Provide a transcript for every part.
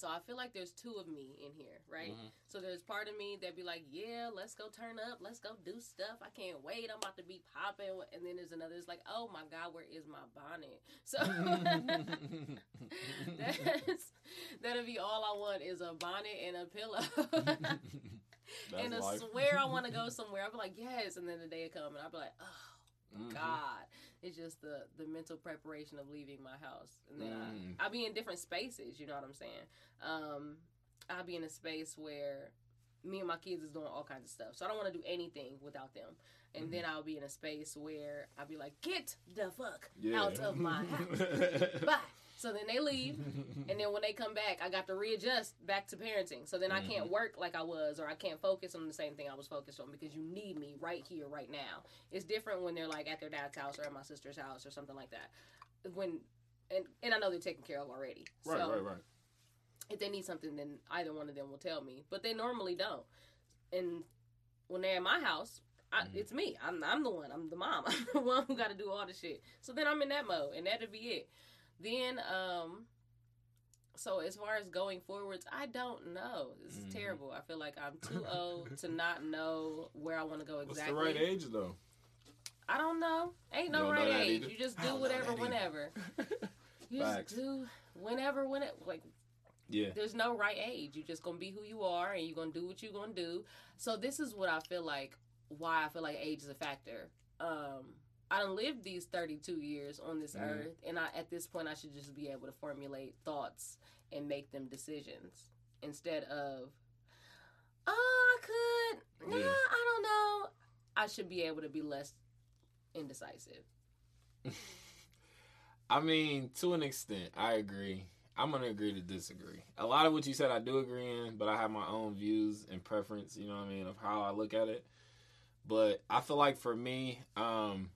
So I feel like there's two of me in here, right? Mm-hmm. So there's part of me that be like, yeah, let's go turn up, let's go do stuff. I can't wait. I'm about to be popping. And then there's another. It's like, oh my god, where is my bonnet? So that's that'll be all I want is a bonnet and a pillow. and I swear I want to go somewhere. I'll be like, yes, and then the day will come, and I'll be like, oh mm-hmm. God. It's just the the mental preparation of leaving my house, and then mm. I, I'll be in different spaces. You know what I'm saying? Um, I'll be in a space where me and my kids is doing all kinds of stuff, so I don't want to do anything without them. And mm-hmm. then I'll be in a space where I'll be like, "Get the fuck yeah. out of my house, bye." So then they leave, and then when they come back, I got to readjust back to parenting. So then I can't mm-hmm. work like I was, or I can't focus on the same thing I was focused on because you need me right here, right now. It's different when they're like at their dad's house or at my sister's house or something like that. When and and I know they're taken care of already. Right, so right, right. If they need something, then either one of them will tell me, but they normally don't. And when they're at my house, I, mm-hmm. it's me. I'm I'm the one. I'm the mom. I'm the one who got to do all the shit. So then I'm in that mode, and that'll be it. Then, um, so as far as going forwards, I don't know. This is mm-hmm. terrible. I feel like I'm too old to not know where I want to go exactly. What's the right age though? I don't know. Ain't no right age. Either? You just do whatever, whenever. you Facts. just do whenever, when it like. Yeah. There's no right age. You're just gonna be who you are, and you're gonna do what you're gonna do. So this is what I feel like. Why I feel like age is a factor. Um, I don't live these 32 years on this mm-hmm. earth, and I at this point I should just be able to formulate thoughts and make them decisions instead of, oh, I could, yeah. nah, I don't know. I should be able to be less indecisive. I mean, to an extent, I agree. I'm gonna agree to disagree. A lot of what you said, I do agree in, but I have my own views and preference. You know what I mean of how I look at it. But I feel like for me, um,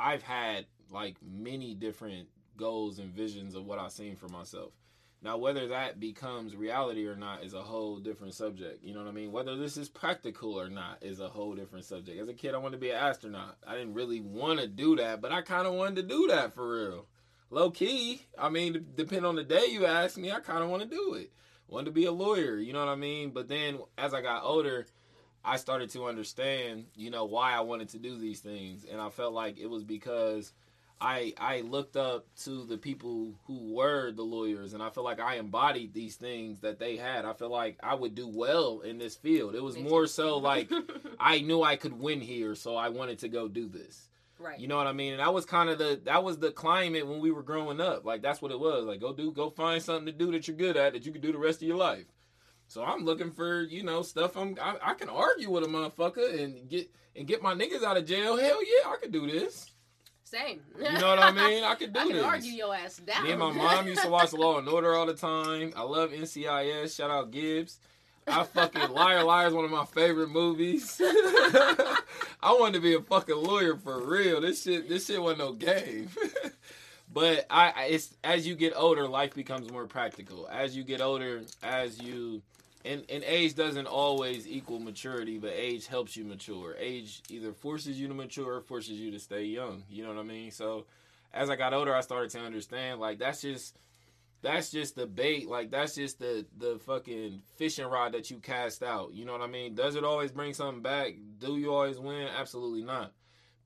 I've had like many different goals and visions of what I've seen for myself. Now, whether that becomes reality or not is a whole different subject. You know what I mean? Whether this is practical or not is a whole different subject. As a kid, I wanted to be an astronaut. I didn't really want to do that, but I kind of wanted to do that for real. Low key, I mean, depending on the day you ask me, I kind of want to do it. Wanted to be a lawyer, you know what I mean? But then as I got older, I started to understand, you know, why I wanted to do these things, and I felt like it was because I I looked up to the people who were the lawyers, and I feel like I embodied these things that they had. I feel like I would do well in this field. It was more so like I knew I could win here, so I wanted to go do this. Right. You know what I mean? And that was kind of the that was the climate when we were growing up. Like that's what it was. Like go do go find something to do that you're good at that you can do the rest of your life. So I'm looking for you know stuff. I'm I, I, can argue with a motherfucker and get and get my niggas out of jail. Hell yeah, I could do this. Same. You know what I mean? I could do I can this. argue your ass down. Me and my mom used to watch Law and Order all the time. I love NCIS. Shout out Gibbs. I fucking Liar Liar is one of my favorite movies. I wanted to be a fucking lawyer for real. This shit this shit wasn't no game. but I it's as you get older, life becomes more practical. As you get older, as you and, and age doesn't always equal maturity, but age helps you mature. Age either forces you to mature or forces you to stay young. You know what I mean? So as I got older, I started to understand like that's just that's just the bait. Like that's just the the fucking fishing rod that you cast out. You know what I mean? Does it always bring something back? Do you always win? Absolutely not.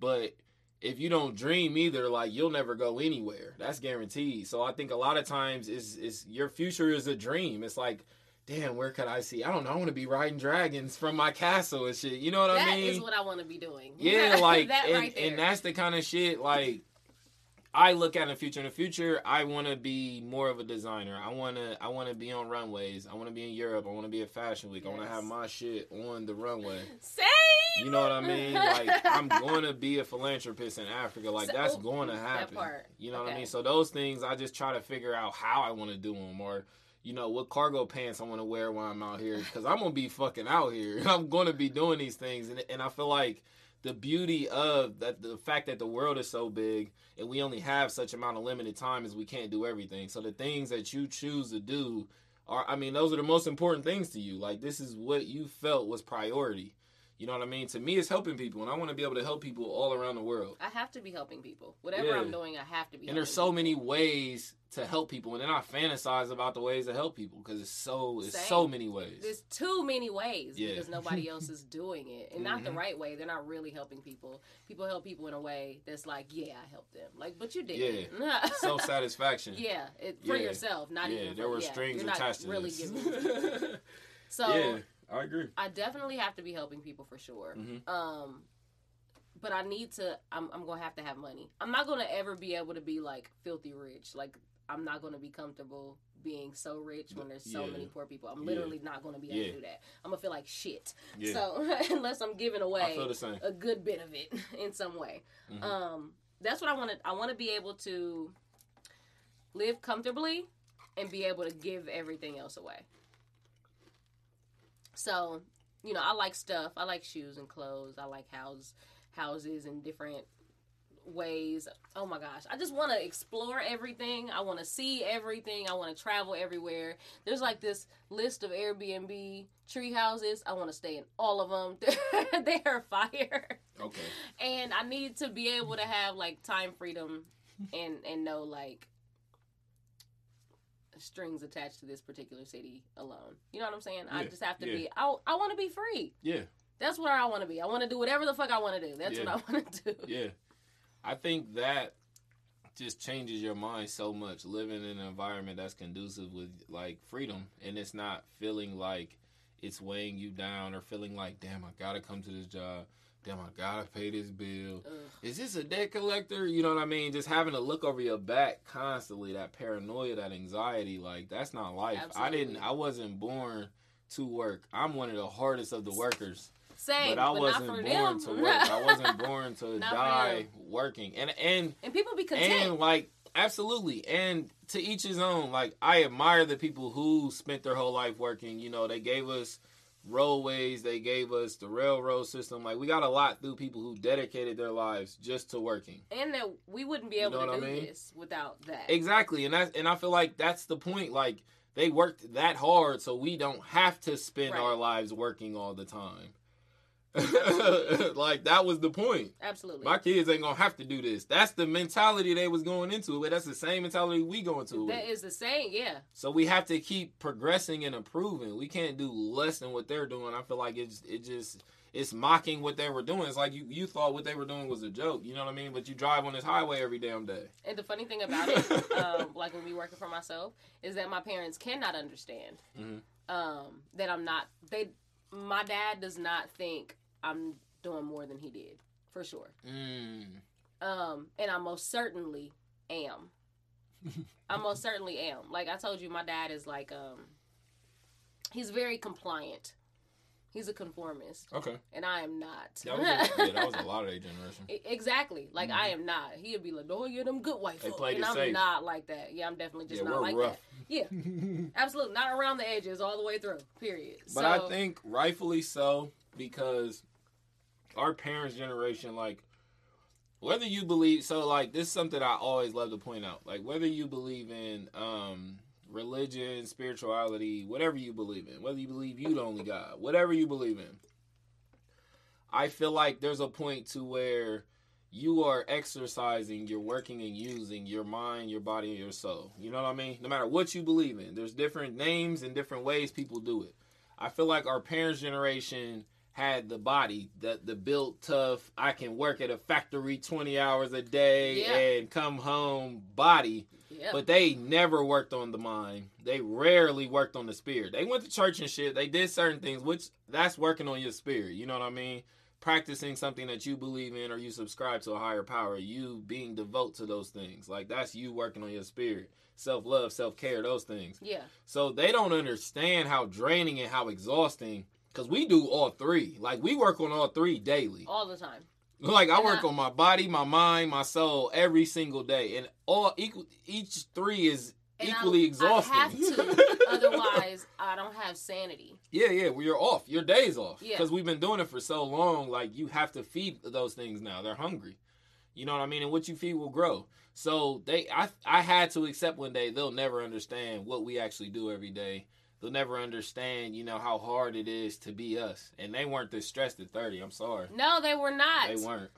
But if you don't dream either, like you'll never go anywhere. That's guaranteed. So I think a lot of times is is your future is a dream. It's like damn, where could I see? I don't know. I want to be riding dragons from my castle and shit. You know what that I mean? That is what I want to be doing. Yeah, like, that and, right and that's the kind of shit like I look at in the future. In the future, I want to be more of a designer. I want to. I want to be on runways. I want to be in Europe. I want to be at Fashion Week. Yes. I want to have my shit on the runway. Same. You know what I mean? Like I'm going to be a philanthropist in Africa. Like so, that's oh, going to happen. You know okay. what I mean? So those things, I just try to figure out how I want to do them or you know what cargo pants I want to wear when I'm out here because I'm gonna be fucking out here. I'm gonna be doing these things. And and I feel like the beauty of that the fact that the world is so big and we only have such amount of limited time is we can't do everything. So the things that you choose to do are I mean those are the most important things to you. Like this is what you felt was priority You know what I mean? To me, it's helping people, and I want to be able to help people all around the world. I have to be helping people. Whatever yeah. I'm doing, I have to be. And there's so people. many ways to help people, and then I fantasize about the ways to help people because it's so it's Same. so many ways. There's too many ways yeah. because nobody else is doing it, and mm-hmm. not the mm-hmm. right way. They're not really helping people. People help people in a way that's like, yeah, I helped them. Like, but you did. Yeah. Self satisfaction. Yeah, it, for yeah. yourself, not yeah, even. For, there were strings attached to really this. Giving so yeah. I agree. I definitely have to be helping people for sure. Mm-hmm. Um, but I need to. I'm, I'm gonna have to have money. I'm not gonna ever be able to be like filthy rich. Like I'm not gonna be comfortable being so rich when there's so yeah. many poor people. I'm literally yeah. not gonna be able yeah. to do that. I'm gonna feel like shit. So unless I'm giving away a good bit of it in some way, mm-hmm. um, that's what I want to. I want to be able to live comfortably and be able to give everything else away. So, you know, I like stuff. I like shoes and clothes. I like house houses and different ways. Oh my gosh. I just want to explore everything. I want to see everything. I want to travel everywhere. There's like this list of Airbnb tree houses. I want to stay in all of them. they are fire. Okay. And I need to be able to have like time freedom and and know like strings attached to this particular city alone. You know what I'm saying? Yeah, I just have to yeah. be. I I want to be free. Yeah. That's where I want to be. I want to do whatever the fuck I want to do. That's yeah. what I want to do. Yeah. I think that just changes your mind so much living in an environment that's conducive with like freedom and it's not feeling like it's weighing you down or feeling like damn I got to come to this job damn, I gotta pay this bill. Ugh. Is this a debt collector? You know what I mean? Just having to look over your back constantly, that paranoia, that anxiety, like that's not life. Absolutely. I didn't I wasn't born to work. I'm one of the hardest of the workers. Same, but I but wasn't born them. to work. I wasn't born to die working. And and and people be content. And like absolutely. And to each his own. Like I admire the people who spent their whole life working. You know, they gave us roadways they gave us the railroad system. Like we got a lot through people who dedicated their lives just to working. And that we wouldn't be able you know to do I mean? this without that. Exactly. And that's and i feel like that's the point. Like they worked that hard so we don't have to spend right. our lives working all the time like that was the point. Absolutely. My kids ain't gonna have to do this. That's the mentality they was going into it. That's the same mentality we go into That it. is the same, yeah. So we have to keep progressing and improving. We can't do less than what they're doing. I feel like it's it just it's mocking what they were doing. It's like you, you thought what they were doing was a joke. You know what I mean? But you drive on this highway every damn day. And the funny thing about it, um, like when we working for myself, is that my parents cannot understand mm-hmm. um, that I'm not. They, my dad does not think I'm doing more than he did for sure. Mm. Um, and I most certainly am. I most certainly am. Like I told you, my dad is like um, he's very compliant. He's a conformist. Okay. And I am not. That was a, yeah, that was a lot of their generation. Exactly. Like mm-hmm. I am not. He'd be like, "Oh, you're them good white folk." And I'm safe. not like that. Yeah, I'm definitely just yeah, not like rough. that. Yeah, absolutely not around the edges, all the way through. Period. But so, I think rightfully so because our parents' generation, like whether you believe so like this is something I always love to point out. Like whether you believe in um religion, spirituality, whatever you believe in, whether you believe you the only God, whatever you believe in. I feel like there's a point to where you are exercising, you're working and using your mind, your body, and your soul. You know what I mean? No matter what you believe in, there's different names and different ways people do it. I feel like our parents' generation had the body, the the built tough, I can work at a factory 20 hours a day yeah. and come home body. Yeah. But they never worked on the mind. They rarely worked on the spirit. They went to church and shit. They did certain things, which that's working on your spirit. You know what I mean? Practicing something that you believe in or you subscribe to a higher power. You being devout to those things. Like that's you working on your spirit. Self love, self care, those things. Yeah. So they don't understand how draining and how exhausting Cause we do all three. Like we work on all three daily. All the time. Like I work I, on my body, my mind, my soul every single day, and all equal. Each three is equally I, exhausting. I have to, otherwise I don't have sanity. Yeah, yeah. Well, you're off. Your day's off. Yeah. Because we've been doing it for so long. Like you have to feed those things now. They're hungry. You know what I mean? And what you feed will grow. So they, I, I had to accept one day they'll never understand what we actually do every day they'll never understand, you know, how hard it is to be us. And they weren't this stressed at 30. I'm sorry. No, they were not. They weren't.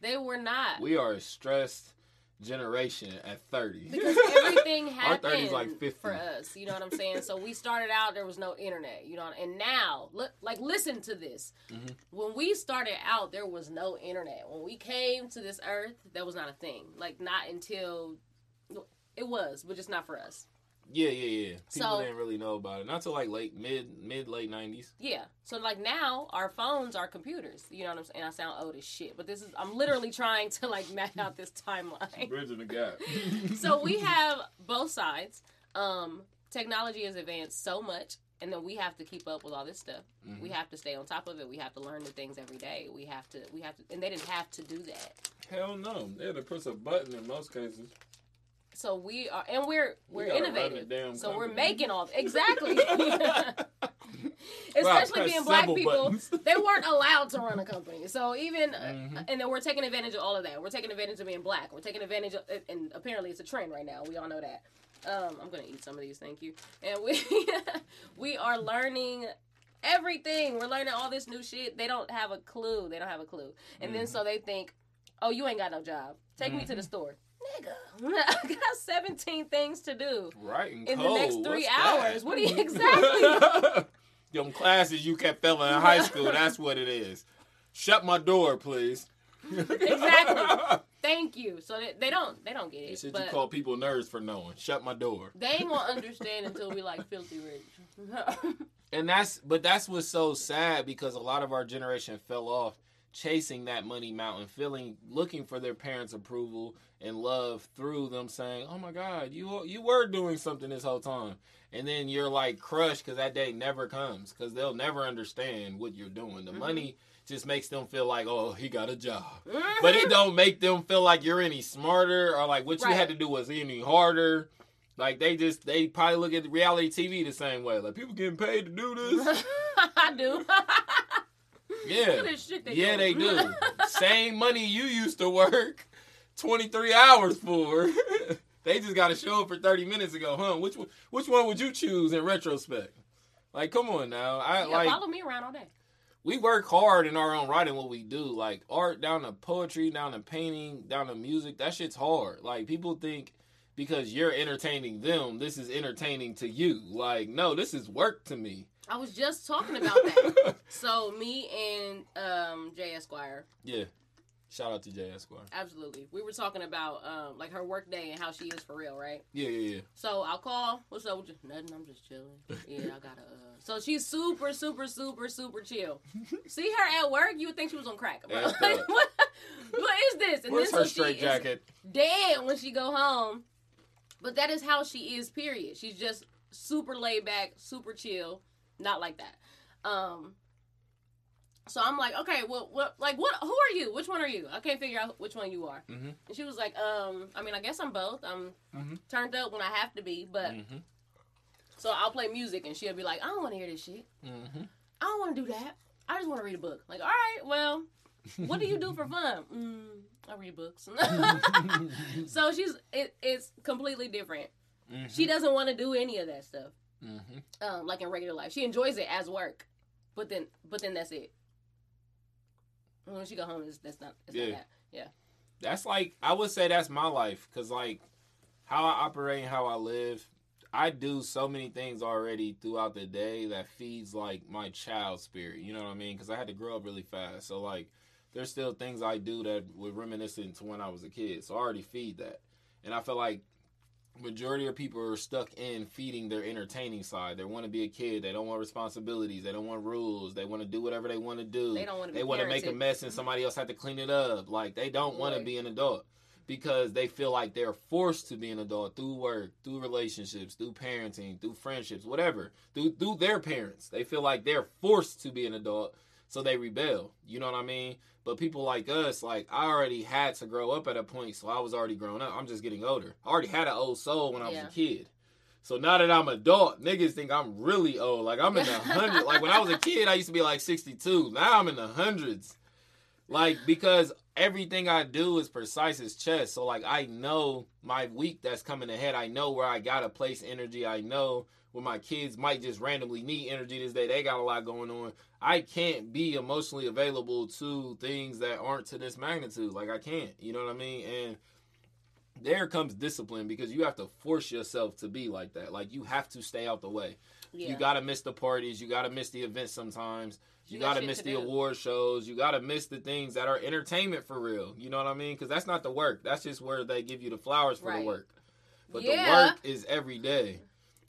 They were not. We are a stressed generation at 30. Because everything happened like 50. for us. You know what I'm saying? so we started out, there was no internet, you know, and now, look, like, listen to this. Mm-hmm. When we started out, there was no internet. When we came to this earth, that was not a thing. Like, not until it was, but just not for us. Yeah, yeah, yeah. People so, didn't really know about it. Not till like late mid mid late nineties. Yeah. So like now our phones are computers. You know what I'm saying? I sound old as shit, but this is I'm literally trying to like map out this timeline. Bridging the gap. so we have both sides. Um, technology has advanced so much and then we have to keep up with all this stuff. Mm-hmm. We have to stay on top of it. We have to learn the things every day. We have to we have to and they didn't have to do that. Hell no. They had to press a button in most cases. So we are, and we're we're we innovative. So company. we're making all exactly. Especially being black people, they weren't allowed to run a company. So even, uh, mm-hmm. and then we're taking advantage of all of that. We're taking advantage of being black. We're taking advantage of, and apparently it's a trend right now. We all know that. Um, I'm gonna eat some of these. Thank you. And we we are learning everything. We're learning all this new shit. They don't have a clue. They don't have a clue. And mm-hmm. then so they think, oh, you ain't got no job. Take mm-hmm. me to the mm-hmm. store nigga, I got 17 things to do. Right. in cold. the next three What's hours. That? What do you exactly? Them classes you kept failing in high school, that's what it is. Shut my door, please. exactly. Thank you. So they, they don't they don't get it. You said you call people nerds for knowing. Shut my door. They ain't gonna understand until we like filthy rich. and that's but that's what's so sad because a lot of our generation fell off chasing that money mountain, feeling looking for their parents' approval and love through them saying, "Oh my God, you you were doing something this whole time," and then you're like crushed because that day never comes because they'll never understand what you're doing. The mm-hmm. money just makes them feel like, "Oh, he got a job," mm-hmm. but it don't make them feel like you're any smarter or like what right. you had to do was any harder. Like they just they probably look at reality TV the same way. Like people getting paid to do this. I do. Yeah. They yeah, they do. Same money you used to work 23 hours for. they just got to show up for 30 minutes ago, huh? Which one, which one would you choose in retrospect? Like, come on now. I yeah, like follow me around all day. We work hard in our own writing what we do. Like art down to poetry, down to painting, down to music. That shit's hard. Like people think because you're entertaining them, this is entertaining to you. Like, no, this is work to me. I was just talking about that. so me and um, Jay Esquire. Yeah. Shout out to Jay Esquire. Absolutely. We were talking about um, like her work day and how she is for real, right? Yeah, yeah, yeah. So I'll call. What's up? Just nothing. I'm just chilling. Yeah, I gotta. Uh... So she's super, super, super, super chill. See her at work, you would think she was on crack. Like, what? what is this? And Where's then her so straight jacket? Dead when she go home. But that is how she is. Period. She's just super laid back, super chill not like that. Um, so I'm like, okay, well, what, like, what? Who are you? Which one are you? I can't figure out which one you are. Mm-hmm. And she was like, um, I mean, I guess I'm both. I'm mm-hmm. turned up when I have to be, but mm-hmm. so I'll play music, and she'll be like, I don't want to hear this shit. Mm-hmm. I don't want to do that. I just want to read a book. Like, all right, well, what do you do for fun? Mm, I read books. so she's it, it's completely different. Mm-hmm. She doesn't want to do any of that stuff. Mm-hmm. Um, like in regular life, she enjoys it as work, but then but then that's it. When she go home, it's, that's not. It's yeah. Not that. Yeah. That's like I would say that's my life because like how I operate and how I live, I do so many things already throughout the day that feeds like my child spirit. You know what I mean? Because I had to grow up really fast, so like there's still things I do that were reminiscent to when I was a kid. So I already feed that, and I feel like majority of people are stuck in feeding their entertaining side. They want to be a kid. They don't want responsibilities. They don't want rules. They want to do whatever they want to do. They don't want to. They want to make a mess and somebody else have to clean it up. Like they don't want to be an adult because they feel like they're forced to be an adult through work, through relationships, through parenting, through friendships, whatever. Through through their parents. They feel like they're forced to be an adult, so they rebel. You know what I mean? But people like us, like I already had to grow up at a point, so I was already grown up. I'm just getting older. I already had an old soul when I was yeah. a kid. So now that I'm adult, niggas think I'm really old. Like I'm in the hundreds. like when I was a kid, I used to be like 62. Now I'm in the hundreds. Like because everything I do is precise as chess. So like I know my week that's coming ahead. I know where I gotta place energy. I know where my kids might just randomly need energy this day. They got a lot going on. I can't be emotionally available to things that aren't to this magnitude. Like I can't. You know what I mean? And there comes discipline because you have to force yourself to be like that. Like you have to stay out the way. Yeah. You gotta miss the parties. You gotta miss the events sometimes. You, you gotta miss the do. award shows. You gotta miss the things that are entertainment for real. You know what I mean? Because that's not the work. That's just where they give you the flowers for right. the work. But yeah. the work is every day.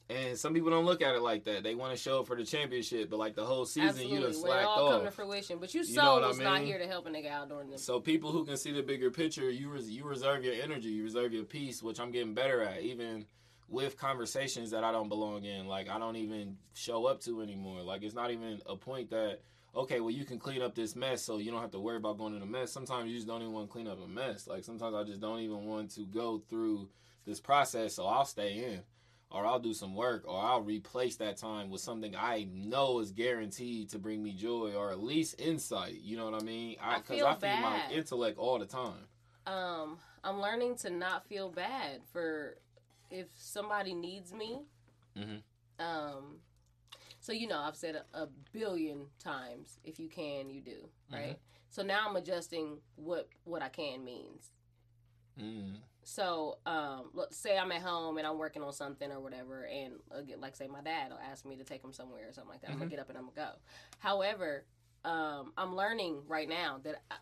And some people don't look at it like that. They want to show up for the championship, but like the whole season, Absolutely. you done slacked when it all off. come to fruition. But you, you so was I mean? not here to help a nigga out during this. So people who can see the bigger picture, you res- you reserve your energy, you reserve your peace, which I'm getting better at. Even with conversations that I don't belong in, like I don't even show up to anymore. Like it's not even a point that okay, well you can clean up this mess, so you don't have to worry about going in a mess. Sometimes you just don't even want to clean up a mess. Like sometimes I just don't even want to go through this process, so I'll stay in or I'll do some work, or I'll replace that time with something I know is guaranteed to bring me joy, or at least insight. You know what I mean? Because I, I, I feed my intellect all the time. Um, I'm learning to not feel bad for if somebody needs me. Mm-hmm. Um, so you know, I've said a, a, billion times, if you can, you do, right? Mm-hmm. So now I'm adjusting what what I can means. Mm. So, um, let's say I'm at home and I'm working on something or whatever, and again, like say my dad will ask me to take him somewhere or something like that. Mm-hmm. I'm gonna get up and I'm gonna go. However, um, I'm learning right now that I,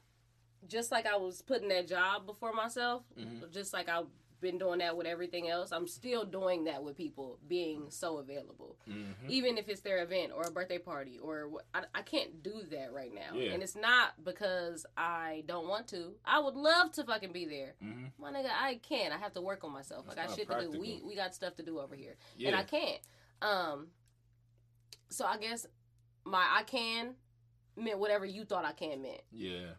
just like I was putting that job before myself, mm-hmm. just like I been doing that with everything else. I'm still doing that with people being so available, mm-hmm. even if it's their event or a birthday party or I, I can't do that right now. Yeah. And it's not because I don't want to. I would love to fucking be there, mm-hmm. my nigga. I can't. I have to work on myself. That's I got shit practical. to do. We we got stuff to do over here, yeah. and I can't. Um, so I guess my I can meant whatever you thought I can meant. Yeah.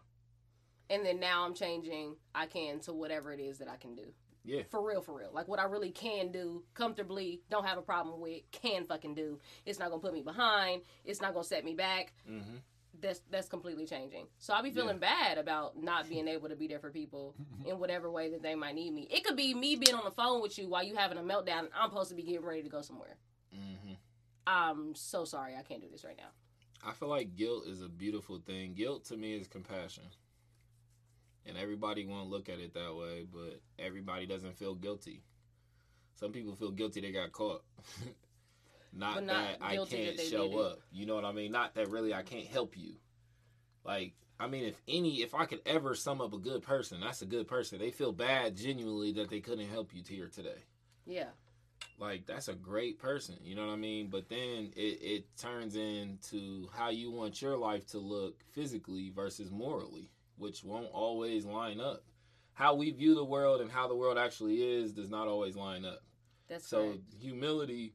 And then now I'm changing I can to whatever it is that I can do. Yeah. For real, for real. Like what I really can do comfortably, don't have a problem with, can fucking do. It's not gonna put me behind. It's not gonna set me back. Mm-hmm. That's that's completely changing. So I'll be feeling yeah. bad about not being able to be there for people in whatever way that they might need me. It could be me being on the phone with you while you having a meltdown. And I'm supposed to be getting ready to go somewhere. Mm-hmm. I'm so sorry I can't do this right now. I feel like guilt is a beautiful thing. Guilt to me is compassion and everybody won't look at it that way, but everybody doesn't feel guilty. Some people feel guilty they got caught. not, not, that I can't that show up. You know what I mean? Not that really I can't help you. Like, I mean, if any, if I could ever sum up a good person, that's a good person. They feel bad genuinely that they couldn't help you here today. Yeah. Like that's a great person, you know what I mean? But then it, it turns into how you want your life to look physically versus morally which won't always line up. How we view the world and how the world actually is does not always line up. That's so humility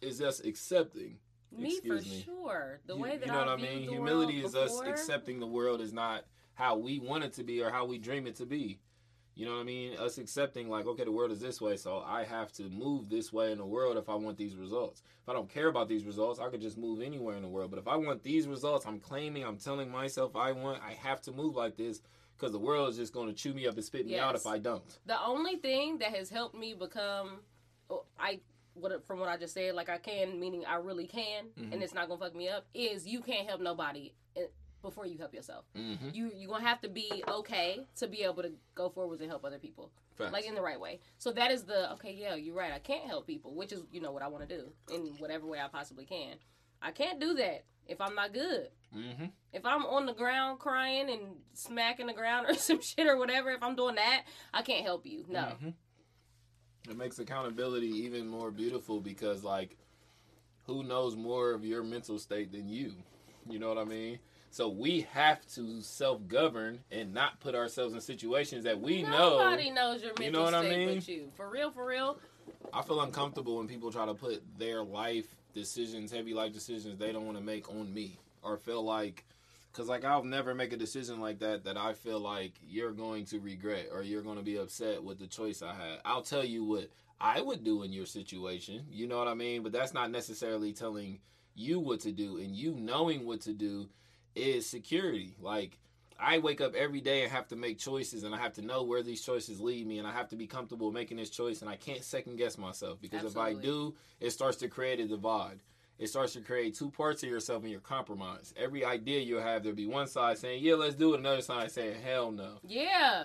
is us accepting. Me for me. sure. The you, way that you know I what I mean. Humility is before. us accepting the world is not how we want it to be or how we dream it to be. You know what I mean? Us accepting like, okay, the world is this way, so I have to move this way in the world if I want these results. If I don't care about these results, I could just move anywhere in the world. But if I want these results, I'm claiming, I'm telling myself I want, I have to move like this because the world is just going to chew me up and spit me yes. out if I don't. The only thing that has helped me become, oh, I what from what I just said, like I can, meaning I really can, mm-hmm. and it's not gonna fuck me up, is you can't help nobody before you help yourself. Mm-hmm. You you're gonna have to be okay to be able to go forwards and help other people, Facts. like in the right way. So that is the okay. Yeah, you're right. I can't help people, which is you know what I want to do in whatever way I possibly can. I can't do that if I'm not good. Mm-hmm. If I'm on the ground crying and smacking the ground or some shit or whatever, if I'm doing that, I can't help you. No. Mm-hmm. It makes accountability even more beautiful because like who knows more of your mental state than you? You know what I mean? So we have to self govern and not put ourselves in situations that we Nobody know. Nobody knows your mental you know what state I mean? but you. For real, for real. I feel uncomfortable when people try to put their life decisions, heavy life decisions, they don't want to make on me, or feel like, because like I'll never make a decision like that that I feel like you're going to regret or you're going to be upset with the choice I had. I'll tell you what I would do in your situation. You know what I mean? But that's not necessarily telling you what to do, and you knowing what to do is security. Like I wake up every day and have to make choices, and I have to know where these choices lead me, and I have to be comfortable making this choice, and I can't second guess myself because Absolutely. if I do, it starts to create a divide. It starts to create two parts of yourself and your compromise. Every idea you have, there'll be one side saying, "Yeah, let's do it," another side saying, "Hell no." Yeah.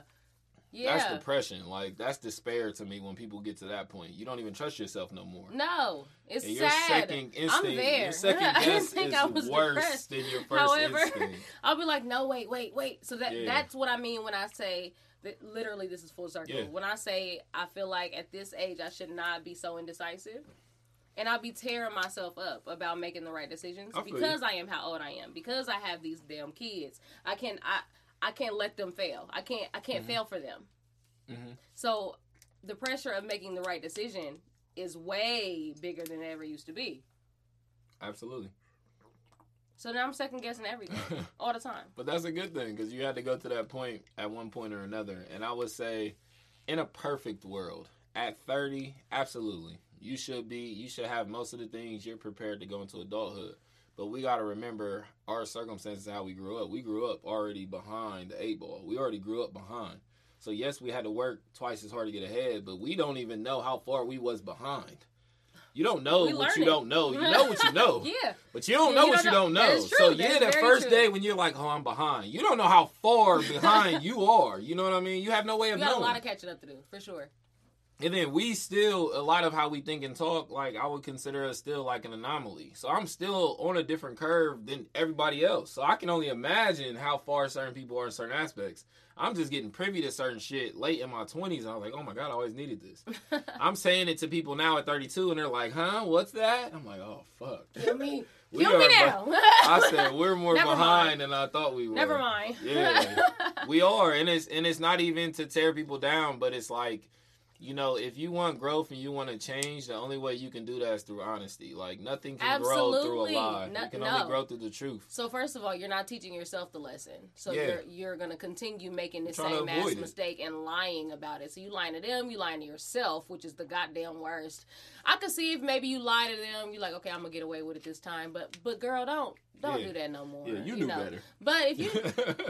Yeah. That's depression. Like that's despair to me when people get to that point. You don't even trust yourself no more. No, it's and your sad. Second instinct, I'm there. Your second guess is I was worse depressed. than your first However, instinct. I'll be like, no, wait, wait, wait. So that yeah. that's what I mean when I say that. Literally, this is full circle. Yeah. When I say I feel like at this age I should not be so indecisive. And I'll be tearing myself up about making the right decisions I because I am how old I am. Because I have these damn kids. I can I I can't let them fail. I can't I can't mm-hmm. fail for them. Mm-hmm. So the pressure of making the right decision is way bigger than it ever used to be. Absolutely. So now I'm second guessing everything all the time. But that's a good thing because you had to go to that point at one point or another. And I would say, in a perfect world, at 30, absolutely, you should be. You should have most of the things you're prepared to go into adulthood. But we got to remember our circumstances, how we grew up. We grew up already behind the eight ball. We already grew up behind. So yes, we had to work twice as hard to get ahead, but we don't even know how far we was behind. You don't know we what you it. don't know. You know what you know. yeah. But you don't yeah, know you what don't you don't know. So yeah, that first true. day when you're like, oh, I'm behind. You don't know how far behind you are. You know what I mean? You have no way of you got knowing. a lot of catching up to do, for sure. And then we still a lot of how we think and talk, like I would consider us still like an anomaly. So I'm still on a different curve than everybody else. So I can only imagine how far certain people are in certain aspects. I'm just getting privy to certain shit late in my 20s. And I was like, oh my God, I always needed this. I'm saying it to people now at 32 and they're like, huh, what's that? I'm like, oh, fuck. Kill me. We Kill me now. I said we're more Never behind mind. than I thought we were. Never mind. Yeah, we are, and it's and it's not even to tear people down, but it's like you know, if you want growth and you want to change, the only way you can do that is through honesty. Like nothing can Absolutely. grow through a lie. No, you can no. only grow through the truth. So first of all, you're not teaching yourself the lesson. So yeah. you're you're gonna continue making the same ass mistake and lying about it. So you lying to them, you lying to yourself, which is the goddamn worst. I could see if maybe you lie to them, you're like, okay, I'm gonna get away with it this time. But but girl, don't don't yeah. do that no more. Yeah, you, you knew know? better. But if you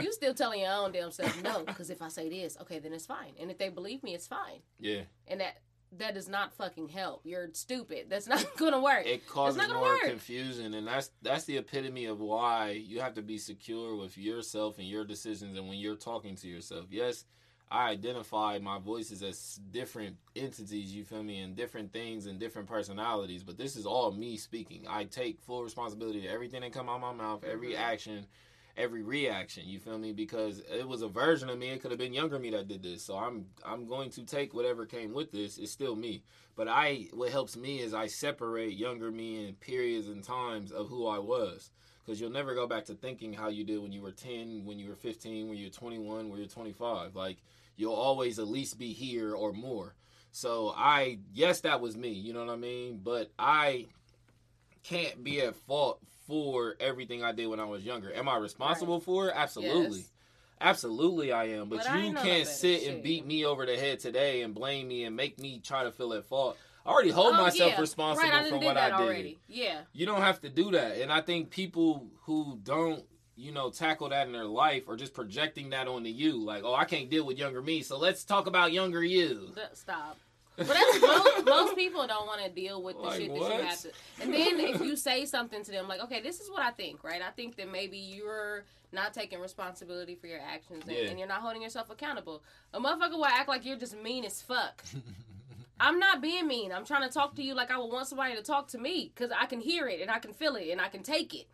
you still telling your own damn self no, because if I say this, okay, then it's fine. And if they believe me, it's fine. Yeah. And that that does not fucking help. You're stupid. That's not gonna work. It causes more work. confusion, and that's that's the epitome of why you have to be secure with yourself and your decisions, and when you're talking to yourself. Yes, I identify my voices as different entities, you feel me, and different things and different personalities. But this is all me speaking. I take full responsibility to everything that come out my mouth, every mm-hmm. action, every reaction. You feel me? Because it was a version of me. It could have been younger me that did this. So I'm I'm going to take whatever came with this. It's still me. But I what helps me is I separate younger me in periods and times of who I was. Because you'll never go back to thinking how you did when you were 10, when you were 15, when you were 21, when you were 25. Like you'll always at least be here or more. So I yes, that was me, you know what I mean? But I can't be at fault for everything I did when I was younger. Am I responsible right. for it? Absolutely. Yes. Absolutely I am. But, but you can't sit and beat me over the head today and blame me and make me try to feel at fault. I already hold oh, myself yeah. responsible right, for what I did. Already. Yeah. You don't have to do that. And I think people who don't you know, tackle that in their life or just projecting that onto you. Like, oh, I can't deal with younger me, so let's talk about younger you. Stop. But that's most, most people don't want to deal with the like, shit what? that you have to. And then if you say something to them, like, okay, this is what I think, right? I think that maybe you're not taking responsibility for your actions and, yeah. and you're not holding yourself accountable. A motherfucker will act like you're just mean as fuck. I'm not being mean. I'm trying to talk to you like I would want somebody to talk to me because I can hear it and I can feel it and I can take it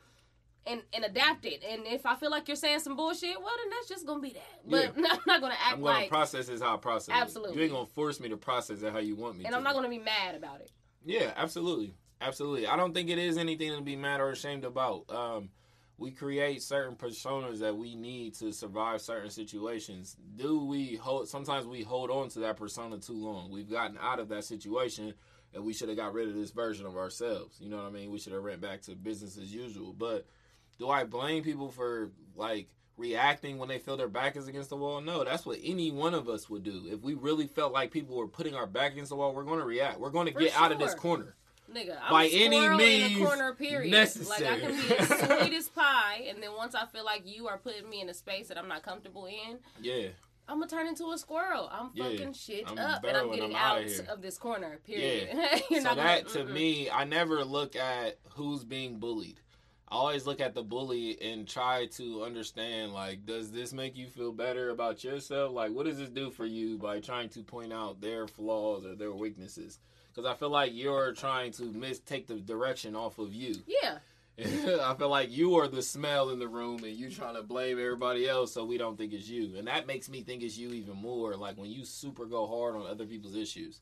and, and adapt it. And if I feel like you're saying some bullshit, well then that's just gonna be that. But yeah. I'm not gonna act like. I'm gonna like process this how I process absolutely. It. You ain't gonna force me to process it how you want me. And to. I'm not gonna be mad about it. Yeah, absolutely, absolutely. I don't think it is anything to be mad or ashamed about. Um, we create certain personas that we need to survive certain situations. Do we hold? Sometimes we hold on to that persona too long. We've gotten out of that situation, and we should have got rid of this version of ourselves. You know what I mean? We should have went back to business as usual, but do I blame people for like reacting when they feel their back is against the wall? No, that's what any one of us would do. If we really felt like people were putting our back against the wall, we're going to react. We're going to get sure. out of this corner. Nigga, I'm by any means in a corner, period. necessary. Like I can be as sweet as pie, and then once I feel like you are putting me in a space that I'm not comfortable in, yeah, I'm gonna turn into a squirrel. I'm fucking yeah, shit I'm up, and I'm getting out of, of, this corner. Period. Yeah. so that gonna, to me, I never look at who's being bullied. I always look at the bully and try to understand like, does this make you feel better about yourself? Like, what does this do for you by trying to point out their flaws or their weaknesses? Because I feel like you're trying to miss take the direction off of you. Yeah. I feel like you are the smell in the room and you trying to blame everybody else so we don't think it's you. And that makes me think it's you even more. Like when you super go hard on other people's issues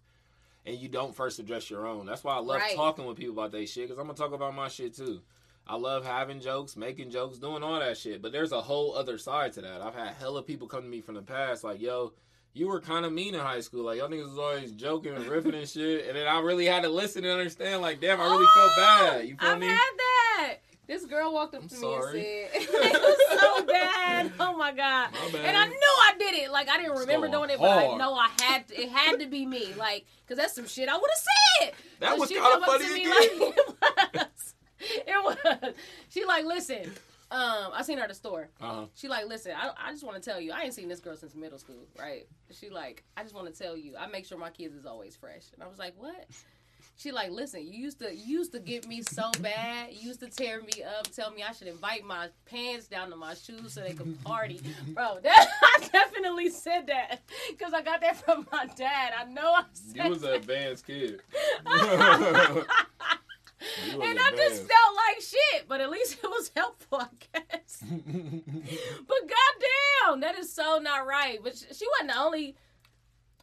and you don't first address your own. That's why I love right. talking with people about their shit because I'm to talk about my shit too. I love having jokes, making jokes, doing all that shit. But there's a whole other side to that. I've had hella people come to me from the past like, yo, you were kind of mean in high school. Like y'all niggas was always joking and riffing and shit. And then I really had to listen and understand. Like, damn, I really oh, felt bad. You feel me? I've me? Had that. This girl walked up I'm to sorry. me and said, "It was so bad. Oh my god!" My and I knew I did it. Like I didn't remember doing it, hard. but I know I had. To, it had to be me. Like, cause that's some shit I would have said. That so was kind of funny. Like, it was. It was. She like, listen. Um, I seen her at the store. Uh-huh. She like, listen, I, I just want to tell you, I ain't seen this girl since middle school, right? She like, I just want to tell you, I make sure my kids is always fresh. And I was like, what? She like, listen, you used to you used to get me so bad. You used to tear me up, tell me I should invite my pants down to my shoes so they could party, bro. That, I definitely said that because I got that from my dad. I know I said. You was an advanced kid. and I just felt like shit, but at least it was helpful, I guess. but goddamn, that is so not right. But she wasn't the only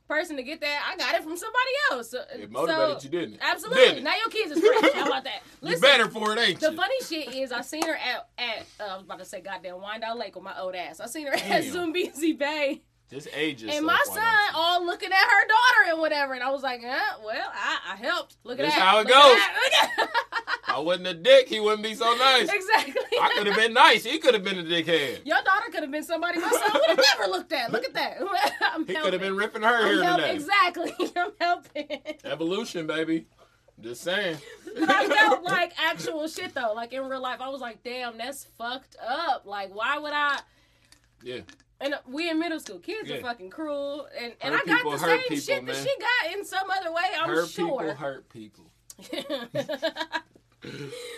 person to get that. I got it from somebody else. So, it motivated so, you, didn't it? Absolutely. Didn't now your kids is fresh. How about that? Listen, you better for it, ain't the you? funny shit is, I seen her at at uh, I was about to say goddamn Wyandot Lake with my old ass. I seen her Damn. at Zoombezi Bay. Ages. And my son all looking at her daughter and whatever, and I was like, eh, well, I, I helped. Look at That's that. how it Look goes. I wasn't a dick, he wouldn't be so nice. Exactly. I could have been nice. He could have been a dickhead. Your daughter could have been somebody my son would have never looked at. Look at that. I'm he could have been ripping her here today. Exactly. I'm helping. Evolution, baby. Just saying. I felt like actual shit though. Like in real life, I was like, damn, that's fucked up. Like, why would I? Yeah. And we in middle school. Kids yeah. are fucking cruel, and and I got the same people, shit man. that she got in some other way. I'm hurt sure. People hurt people.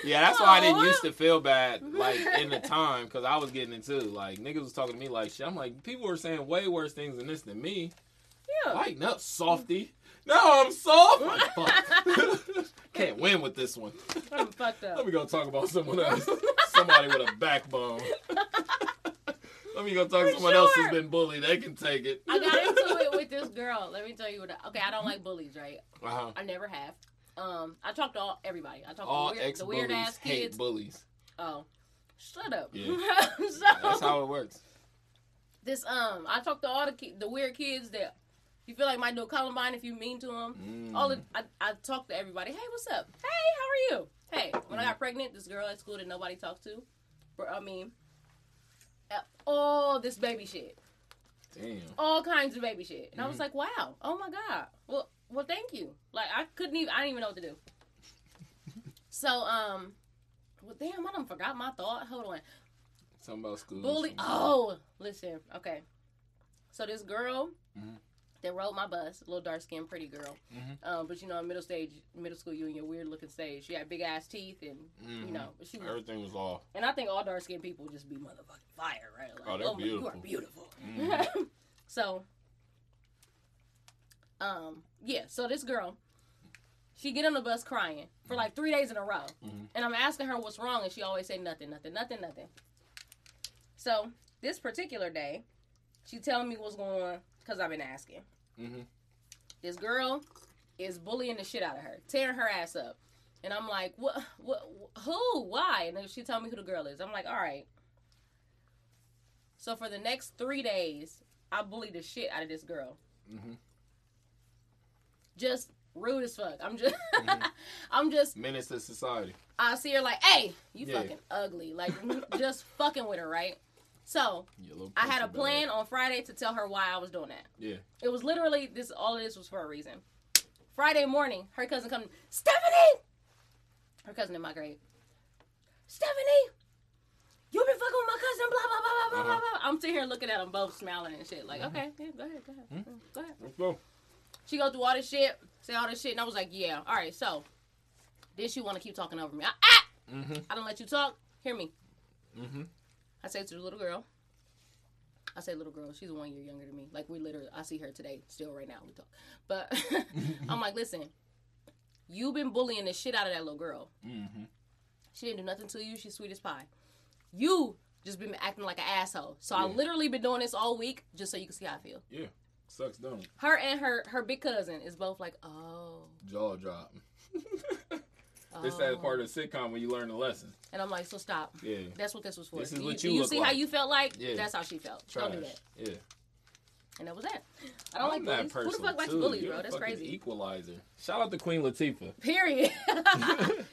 yeah, that's why I didn't used to feel bad like in the time because I was getting into like niggas was talking to me like shit. I'm like people were saying way worse things than this than me. Yeah, lighten up, softy. No, I'm soft. Like, Can't win with this one. I'm fucked up. Let me go talk about someone else. Somebody with a backbone. Let me go talk to someone sure. else who's been bullied. They can take it. I got into it with this girl. Let me tell you what. I, okay, I don't like bullies, right? Uh-huh. I never have. Um, I talked to all everybody. I talked all to the weird, the weird ass kids. bullies. Oh, shut up. Yeah. so, That's how it works. This um, I talked to all the ki- the weird kids that you feel like might do a Columbine if you mean to them. Mm. All the, I I talked to everybody. Hey, what's up? Hey, how are you? Hey, when mm. I got pregnant, this girl at school that nobody talked to. I mean, all this baby shit. Damn. All kinds of baby shit. And mm I was mm-hmm. like, wow, oh my God. Well, well, thank you. Like, I couldn't even, I didn't even know what to do. so, um, well, damn, I don't forgot my thought. Hold on. Something about school. Bully. Oh, listen. Okay. So this girl, mm-hmm that rode my bus, a little dark skinned, pretty girl. Mm-hmm. Um, but you know, in middle stage, middle school, you in your weird looking stage. She had big ass teeth, and mm-hmm. you know, she was, everything was off. And I think all dark skinned people just be motherfucking fire, right? Like, oh, they're oh, beautiful. You are beautiful. Mm-hmm. so, um, yeah. So this girl, she get on the bus crying for like three days in a row, mm-hmm. and I'm asking her what's wrong, and she always say nothing, nothing, nothing, nothing. So this particular day, she telling me what's going on because I've been asking. Mm-hmm. This girl is bullying the shit out of her, tearing her ass up. And I'm like, what? What? Who? Why? And then she told me who the girl is. I'm like, all right. So for the next three days, I bullied the shit out of this girl. Mm-hmm. Just rude as fuck. I'm just, mm-hmm. I'm just menace to society. I see her like, hey, you yeah. fucking ugly, like just fucking with her, right? So I had a plan on Friday to tell her why I was doing that. Yeah. It was literally this. All of this was for a reason. Friday morning, her cousin comes, Stephanie, her cousin in my grade. Stephanie, you been fucking with my cousin, blah blah blah blah blah uh-huh. blah. I'm sitting here looking at them both smiling and shit. Like, mm-hmm. okay, yeah, go ahead, go ahead, mm-hmm. go ahead. Let's go. She go through all this shit, say all this shit, and I was like, yeah, all right. So, did she want to keep talking over me? I, ah! Mm-hmm. I don't let you talk. Hear me. Mm-hmm. I say to the little girl. I say little girl. She's one year younger than me. Like we literally, I see her today, still right now. We talk, but I'm like, listen, you've been bullying the shit out of that little girl. Mm-hmm. She didn't do nothing to you. She's sweet as pie. You just been acting like an asshole. So yeah. I literally been doing this all week just so you can see how I feel. Yeah, sucks, don't? Her and her her big cousin is both like, oh, jaw drop. It's that part of the oh. sitcom when you learn the lesson. And I'm like, so stop. Yeah. That's what this was for. This is what you, you, you see like. how you felt like? Yeah. That's how she felt. Trash. Don't do that. Yeah. And that was it. I don't I'm like that bullies. Who the fuck likes bullies, You're bro? That's crazy. Equalizer. Shout out to Queen Latifah. Period.